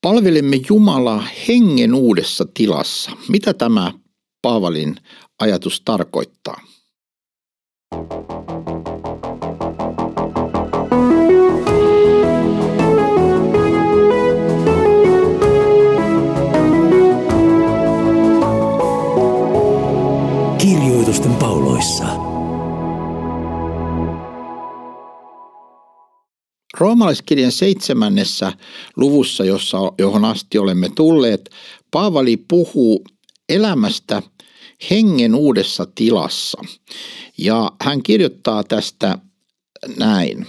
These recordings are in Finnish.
Palvelemme Jumalaa hengen uudessa tilassa. Mitä tämä Paavalin ajatus tarkoittaa? Roomalaiskirjan seitsemännessä luvussa, jossa, johon asti olemme tulleet, Paavali puhuu elämästä hengen uudessa tilassa. Ja hän kirjoittaa tästä näin.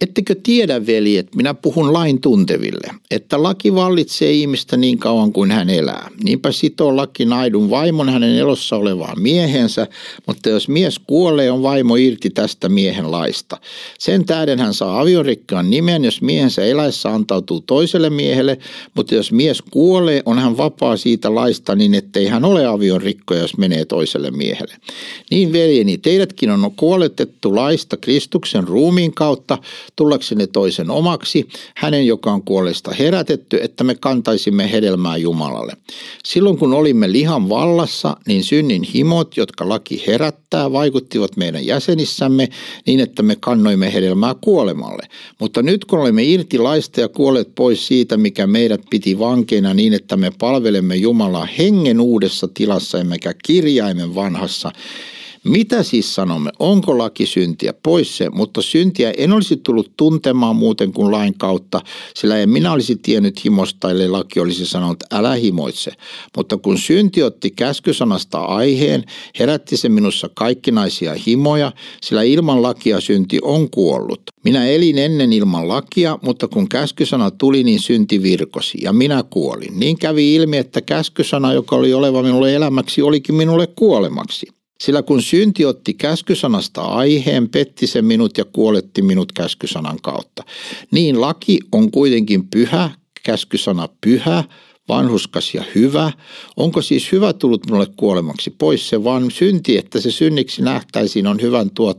Ettekö tiedä, veljet, minä puhun lain tunteville, että laki vallitsee ihmistä niin kauan kuin hän elää. Niinpä sitoo laki naidun vaimon hänen elossa olevaan miehensä, mutta jos mies kuolee, on vaimo irti tästä miehen laista. Sen tähden hän saa aviorikkaan nimen, jos miehensä eläessä antautuu toiselle miehelle, mutta jos mies kuolee, on hän vapaa siitä laista niin, ettei hän ole aviorikko, jos menee toiselle miehelle. Niin veljeni, teidätkin on kuoletettu laista Kristuksen ruumiin kautta, tullaksenne toisen omaksi, hänen joka on kuolesta herätetty, että me kantaisimme hedelmää Jumalalle. Silloin kun olimme lihan vallassa, niin synnin himot, jotka laki herättää, vaikuttivat meidän jäsenissämme niin, että me kannoimme hedelmää kuolemalle. Mutta nyt kun olemme irti laista ja kuolleet pois siitä, mikä meidät piti vankeina niin, että me palvelemme Jumalaa hengen uudessa tilassa emmekä kirjaimen vanhassa, mitä siis sanomme? Onko laki syntiä? Pois se, mutta syntiä en olisi tullut tuntemaan muuten kuin lain kautta, sillä en minä olisi tiennyt himosta, ellei laki olisi sanonut, älä himoitse. Mutta kun synti otti käskysanasta aiheen, herätti se minussa kaikkinaisia himoja, sillä ilman lakia synti on kuollut. Minä elin ennen ilman lakia, mutta kun käskysana tuli, niin synti virkosi ja minä kuolin. Niin kävi ilmi, että käskysana, joka oli oleva minulle elämäksi, olikin minulle kuolemaksi. Sillä kun synti otti käskysanasta aiheen, petti se minut ja kuoletti minut käskysanan kautta. Niin laki on kuitenkin pyhä, käskysana pyhä, vanhuskas ja hyvä. Onko siis hyvä tullut minulle kuolemaksi pois se vaan synti, että se synniksi nähtäisiin on hyvän, tuot,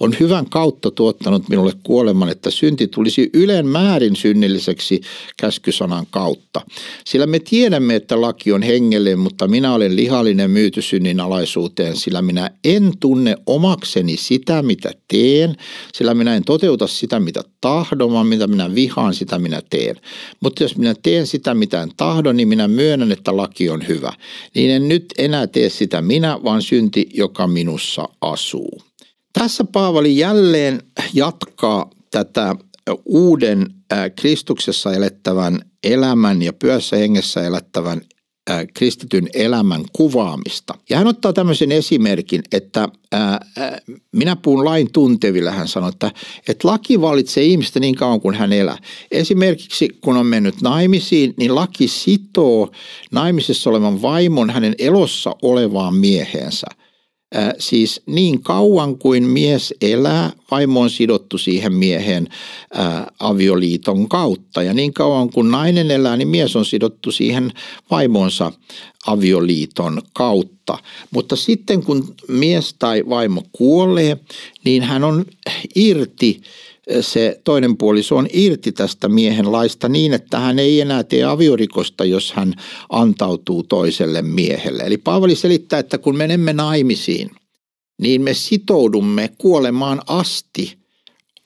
on hyvän kautta tuottanut minulle kuoleman, että synti tulisi ylen määrin synnilliseksi käskysanan kautta. Sillä me tiedämme, että laki on hengelle, mutta minä olen lihallinen myyty synnin alaisuuteen, sillä minä en tunne omakseni sitä, mitä teen, sillä minä en toteuta sitä, mitä tahdon, vaan mitä minä vihaan, sitä minä teen. Mutta jos minä teen sitä, mitä en tahdo, tahdon, niin minä myönnän, että laki on hyvä. Niin en nyt enää tee sitä minä, vaan synti, joka minussa asuu. Tässä Paavali jälleen jatkaa tätä uuden Kristuksessa elettävän elämän ja pyössä hengessä kristityn elämän kuvaamista. Ja hän ottaa tämmöisen esimerkin, että ää, minä puhun lain tunteville, hän sanoi, että, että laki valitsee ihmistä niin kauan kuin hän elää. Esimerkiksi kun on mennyt naimisiin, niin laki sitoo naimisessa olevan vaimon hänen elossa olevaan mieheensä – siis niin kauan kuin mies elää, vaimo on sidottu siihen miehen avioliiton kautta. Ja niin kauan kuin nainen elää, niin mies on sidottu siihen vaimonsa avioliiton kautta. Mutta sitten kun mies tai vaimo kuolee, niin hän on irti se toinen puoliso on irti tästä miehen laista niin, että hän ei enää tee aviorikosta, jos hän antautuu toiselle miehelle. Eli Paavali selittää, että kun menemme naimisiin, niin me sitoudumme kuolemaan asti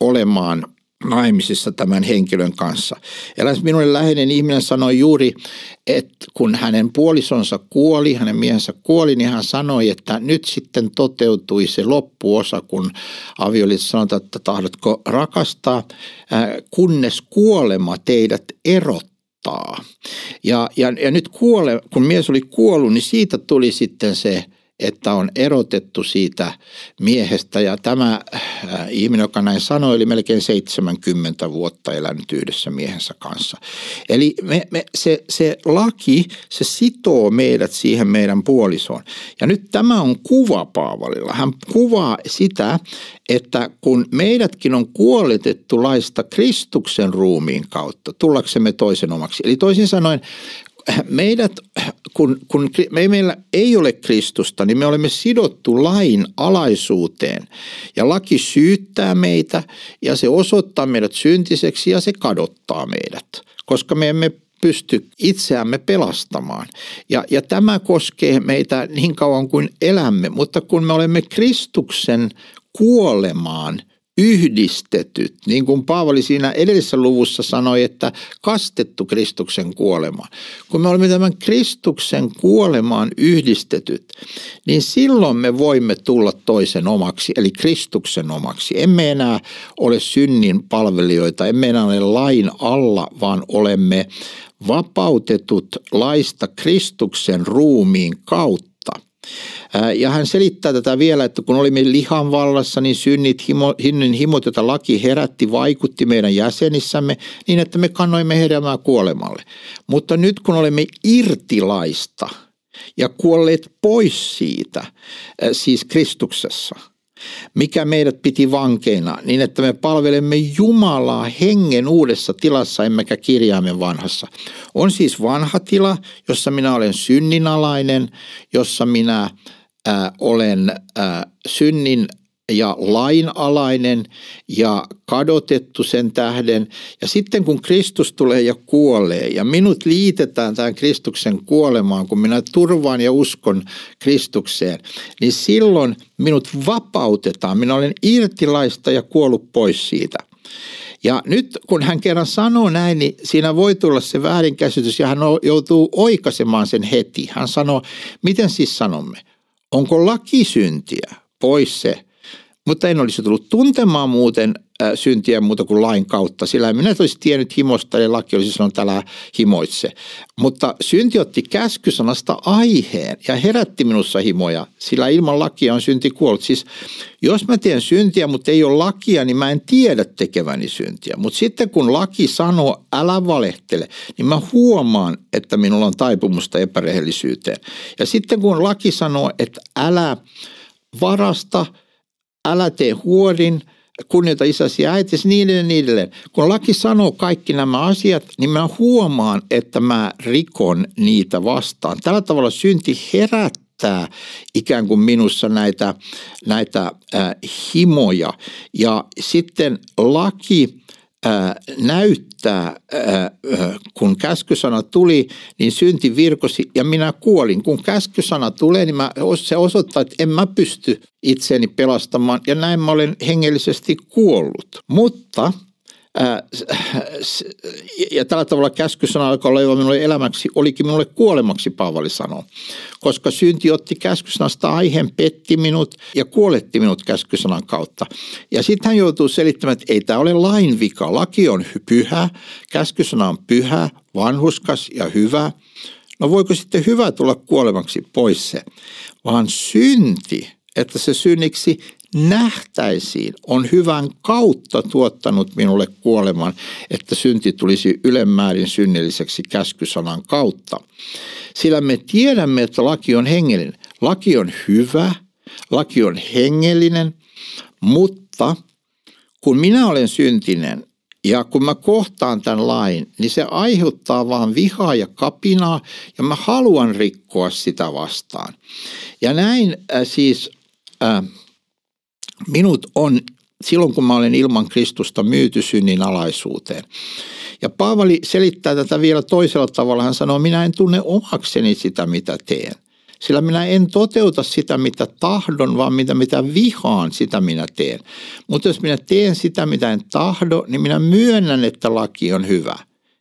olemaan naimisissa tämän henkilön kanssa. Eräs minulle läheinen ihminen sanoi juuri, että kun hänen puolisonsa kuoli, hänen miehensä kuoli, niin hän sanoi, että nyt sitten toteutui se loppuosa, kun avioliitto sanotaan, että tahdotko rakastaa, kunnes kuolema teidät erottaa. Ja, ja, ja nyt kuole, kun mies oli kuollut, niin siitä tuli sitten se että on erotettu siitä miehestä. Ja tämä äh, ihminen, joka näin sanoi, oli melkein 70 vuotta elänyt yhdessä miehensä kanssa. Eli me, me, se, se laki, se sitoo meidät siihen meidän puolisoon. Ja nyt tämä on kuva Paavalilla. Hän kuvaa sitä, että kun meidätkin on kuoletettu laista Kristuksen ruumiin kautta, tullaksemme toisen omaksi. Eli toisin sanoen, meidät, kun, kun me, meillä ei ole Kristusta, niin me olemme sidottu lain alaisuuteen. Ja laki syyttää meitä ja se osoittaa meidät syntiseksi ja se kadottaa meidät. Koska me emme pysty itseämme pelastamaan. Ja, ja tämä koskee meitä niin kauan kuin elämme, mutta kun me olemme Kristuksen kuolemaan yhdistetyt, niin kuin Paavali siinä edellisessä luvussa sanoi, että kastettu Kristuksen kuolemaan. Kun me olemme tämän Kristuksen kuolemaan yhdistetyt, niin silloin me voimme tulla toisen omaksi, eli Kristuksen omaksi. Emme enää ole synnin palvelijoita, emme enää ole lain alla, vaan olemme vapautetut laista Kristuksen ruumiin kautta ja hän selittää tätä vielä, että kun olimme lihan vallassa, niin synnit, himo, hinnin himot, joita laki herätti, vaikutti meidän jäsenissämme niin, että me kannoimme hedelmää kuolemalle. Mutta nyt kun olemme irtilaista ja kuolleet pois siitä, siis Kristuksessa – mikä meidät piti vankeina, niin että me palvelemme Jumalaa hengen uudessa tilassa, emmekä kirjaimen vanhassa. On siis vanha tila, jossa minä olen synninalainen, jossa minä äh, olen äh, synnin ja lainalainen ja kadotettu sen tähden. Ja sitten kun Kristus tulee ja kuolee ja minut liitetään tämän Kristuksen kuolemaan, kun minä turvaan ja uskon Kristukseen, niin silloin minut vapautetaan. Minä olen irtilaista ja kuollut pois siitä. Ja nyt kun hän kerran sanoo näin, niin siinä voi tulla se väärinkäsitys ja hän joutuu oikaisemaan sen heti. Hän sanoo, miten siis sanomme? Onko lakisyntiä? Pois se mutta en olisi tullut tuntemaan muuten syntiä muuta kuin lain kautta, sillä minä olisi tiennyt himosta ja laki olisi sanonut älä himoitse. Mutta synti otti käskysanasta aiheen ja herätti minussa himoja, sillä ilman lakia on synti kuollut. Siis jos mä teen syntiä, mutta ei ole lakia, niin mä en tiedä tekeväni syntiä. Mutta sitten kun laki sanoo älä valehtele, niin mä huomaan, että minulla on taipumusta epärehellisyyteen. Ja sitten kun laki sanoo, että älä varasta – älä tee huorin, kunnioita isäsi ja äitisi, niin edelleen, niin edelleen. Kun laki sanoo kaikki nämä asiat, niin mä huomaan, että mä rikon niitä vastaan. Tällä tavalla synti herättää ikään kuin minussa näitä, näitä äh, himoja. Ja sitten laki näyttää, kun käskysana tuli, niin synti virkosi ja minä kuolin. Kun käskysana tulee, niin mä, se osoittaa, että en mä pysty itseäni pelastamaan ja näin mä olen hengellisesti kuollut. Mutta ja tällä tavalla käskysana, joka oli minulle elämäksi, olikin minulle kuolemaksi, Paavali sanoo. Koska synti otti käskysanasta aiheen, petti minut ja kuoletti minut käskysanan kautta. Ja sitten hän joutuu selittämään, että ei tämä ole lain vika. Laki on pyhä, käskysana on pyhä, vanhuskas ja hyvä. No voiko sitten hyvä tulla kuolemaksi pois se? Vaan synti, että se synniksi nähtäisiin, on hyvän kautta tuottanut minulle kuoleman, että synti tulisi ylemmäärin synnilliseksi käskysanan kautta. Sillä me tiedämme, että laki on hengellinen. Laki on hyvä, laki on hengellinen, mutta kun minä olen syntinen ja kun mä kohtaan tämän lain, niin se aiheuttaa vaan vihaa ja kapinaa ja mä haluan rikkoa sitä vastaan. Ja näin äh, siis äh, minut on silloin, kun mä olen ilman Kristusta myyty synnin alaisuuteen. Ja Paavali selittää tätä vielä toisella tavalla. Hän sanoo, minä en tunne omakseni sitä, mitä teen. Sillä minä en toteuta sitä, mitä tahdon, vaan mitä, mitä vihaan, sitä minä teen. Mutta jos minä teen sitä, mitä en tahdo, niin minä myönnän, että laki on hyvä.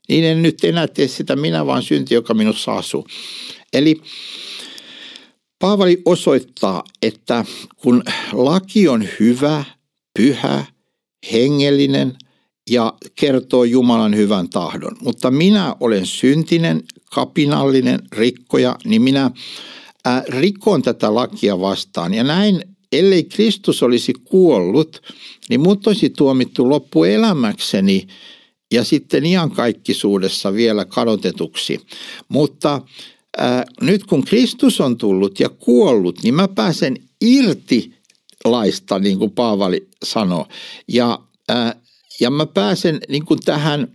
Niin en nyt enää tee sitä minä, vaan synti, joka minussa asuu. Eli Paavali osoittaa, että kun laki on hyvä, pyhä, hengellinen ja kertoo Jumalan hyvän tahdon, mutta minä olen syntinen, kapinallinen rikkoja, niin minä ää, rikon tätä lakia vastaan. Ja näin, ellei Kristus olisi kuollut, niin mut olisi tuomittu loppuelämäkseni ja sitten iankaikkisuudessa vielä kadotetuksi. Mutta ää, nyt kun Kristus on tullut ja kuollut, niin mä pääsen irti laista, niin kuin Paavali sanoi. Ja, ää, ja mä pääsen niin kuin tähän,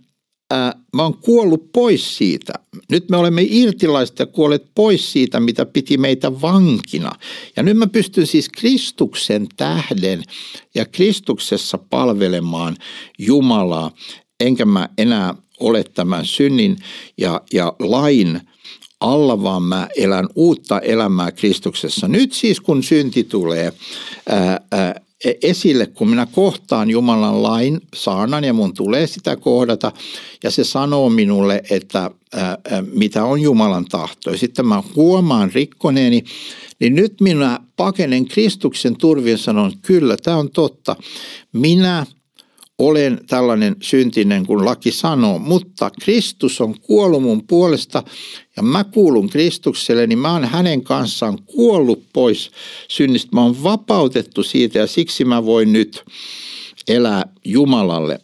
ää, mä oon kuollut pois siitä. Nyt me olemme irtilaista ja kuolleet pois siitä, mitä piti meitä vankina. Ja nyt mä pystyn siis Kristuksen tähden ja Kristuksessa palvelemaan Jumalaa enkä mä enää ole tämän synnin ja, ja lain alla, vaan mä elän uutta elämää Kristuksessa. Nyt siis kun synti tulee ää, ää, esille, kun minä kohtaan Jumalan lain saanan ja mun tulee sitä kohdata ja se sanoo minulle, että ää, mitä on Jumalan tahto. Ja sitten mä huomaan rikkoneeni, niin nyt minä pakenen Kristuksen turvin ja sanon, kyllä tämä on totta. Minä olen tällainen syntinen kuin laki sanoo, mutta Kristus on kuollut mun puolesta ja mä kuulun Kristukselle, niin mä oon hänen kanssaan kuollut pois synnistä. Mä oon vapautettu siitä ja siksi mä voin nyt elää Jumalalle.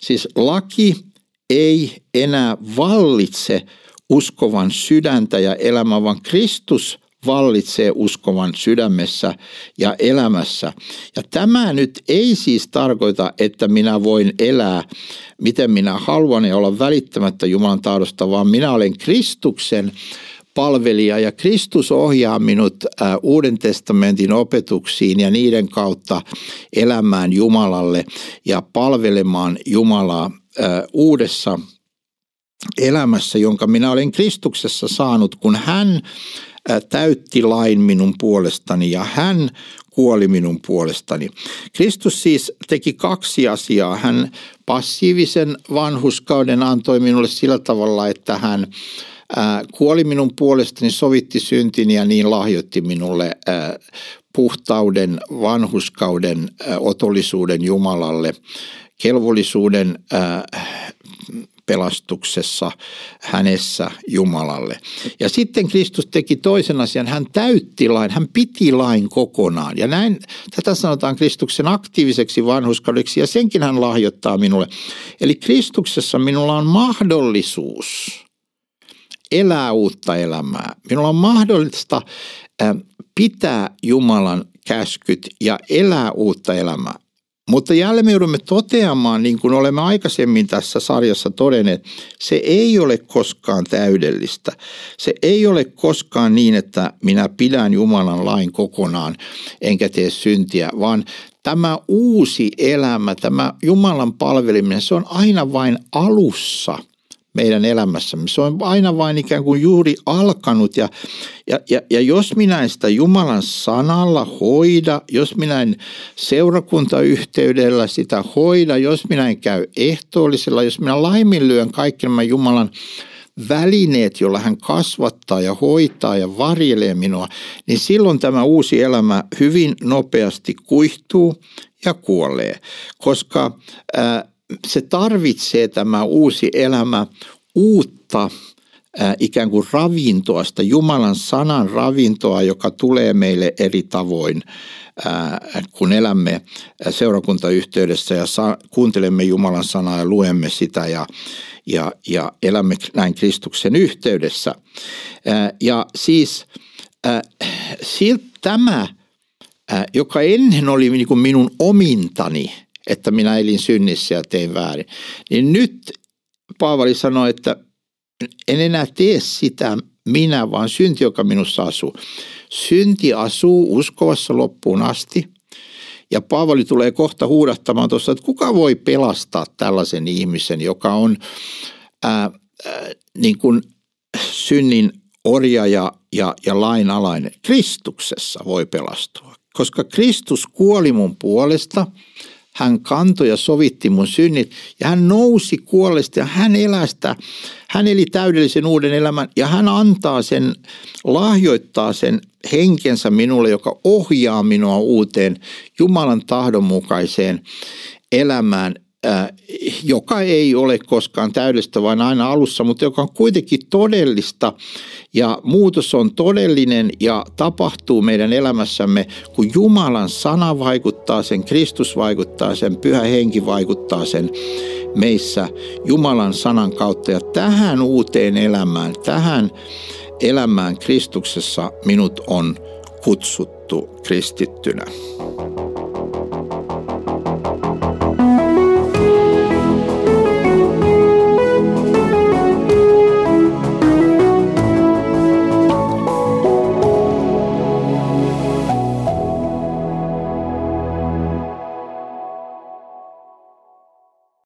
Siis laki ei enää vallitse uskovan sydäntä ja elämää, vaan Kristus vallitsee uskovan sydämessä ja elämässä. Ja tämä nyt ei siis tarkoita, että minä voin elää miten minä haluan ja olla välittämättä Jumalan tahdosta, vaan minä olen Kristuksen palvelija ja Kristus ohjaa minut Uuden testamentin opetuksiin ja niiden kautta elämään Jumalalle ja palvelemaan Jumalaa uudessa elämässä, jonka minä olen Kristuksessa saanut, kun hän täytti lain minun puolestani ja hän kuoli minun puolestani. Kristus siis teki kaksi asiaa. Hän passiivisen vanhuskauden antoi minulle sillä tavalla, että hän kuoli minun puolestani, sovitti syntini ja niin lahjoitti minulle puhtauden, vanhuskauden, otollisuuden Jumalalle, kelvollisuuden pelastuksessa hänessä Jumalalle. Ja sitten Kristus teki toisen asian, hän täytti lain, hän piti lain kokonaan. Ja näin, tätä sanotaan Kristuksen aktiiviseksi vanhuskaudeksi ja senkin hän lahjoittaa minulle. Eli Kristuksessa minulla on mahdollisuus elää uutta elämää. Minulla on mahdollista pitää Jumalan käskyt ja elää uutta elämää. Mutta jälleen me joudumme toteamaan, niin kuin olemme aikaisemmin tässä sarjassa todenneet, se ei ole koskaan täydellistä. Se ei ole koskaan niin, että minä pidän Jumalan lain kokonaan enkä tee syntiä, vaan tämä uusi elämä, tämä Jumalan palveliminen, se on aina vain alussa – meidän elämässämme. Se on aina vain ikään kuin juuri alkanut ja, ja, ja, ja jos minä en sitä Jumalan sanalla hoida, jos minä en seurakuntayhteydellä sitä hoida, jos minä en käy ehtoollisella, jos minä laiminlyön kaikki nämä Jumalan välineet, joilla hän kasvattaa ja hoitaa ja varjelee minua, niin silloin tämä uusi elämä hyvin nopeasti kuihtuu ja kuolee, koska ää, se tarvitsee tämä uusi elämä uutta ikään kuin ravintoa, sitä Jumalan sanan ravintoa, joka tulee meille eri tavoin, kun elämme seurakuntayhteydessä ja kuuntelemme Jumalan sanaa ja luemme sitä ja, ja, ja elämme näin Kristuksen yhteydessä. Ja siis tämä, joka ennen oli niin kuin minun omintani – että minä elin synnissä ja tein väärin. Niin nyt Paavali sanoi, että en enää tee sitä minä, vaan synti, joka minussa asuu. Synti asuu uskovassa loppuun asti. Ja Paavali tulee kohta huudahtamaan tuossa, että kuka voi pelastaa tällaisen ihmisen, joka on ää, ää, niin kuin synnin orja ja, ja, ja lainalainen. Kristuksessa voi pelastua, koska Kristus kuoli mun puolesta – hän kantoi ja sovitti mun synnit ja hän nousi kuolesta ja hän elästä. Hän eli täydellisen uuden elämän ja hän antaa sen, lahjoittaa sen henkensä minulle, joka ohjaa minua uuteen Jumalan tahdonmukaiseen elämään joka ei ole koskaan täydellistä, vaan aina alussa, mutta joka on kuitenkin todellista ja muutos on todellinen ja tapahtuu meidän elämässämme, kun Jumalan sana vaikuttaa sen, Kristus vaikuttaa sen, Pyhä Henki vaikuttaa sen meissä Jumalan sanan kautta. Ja tähän uuteen elämään, tähän elämään Kristuksessa minut on kutsuttu kristittynä.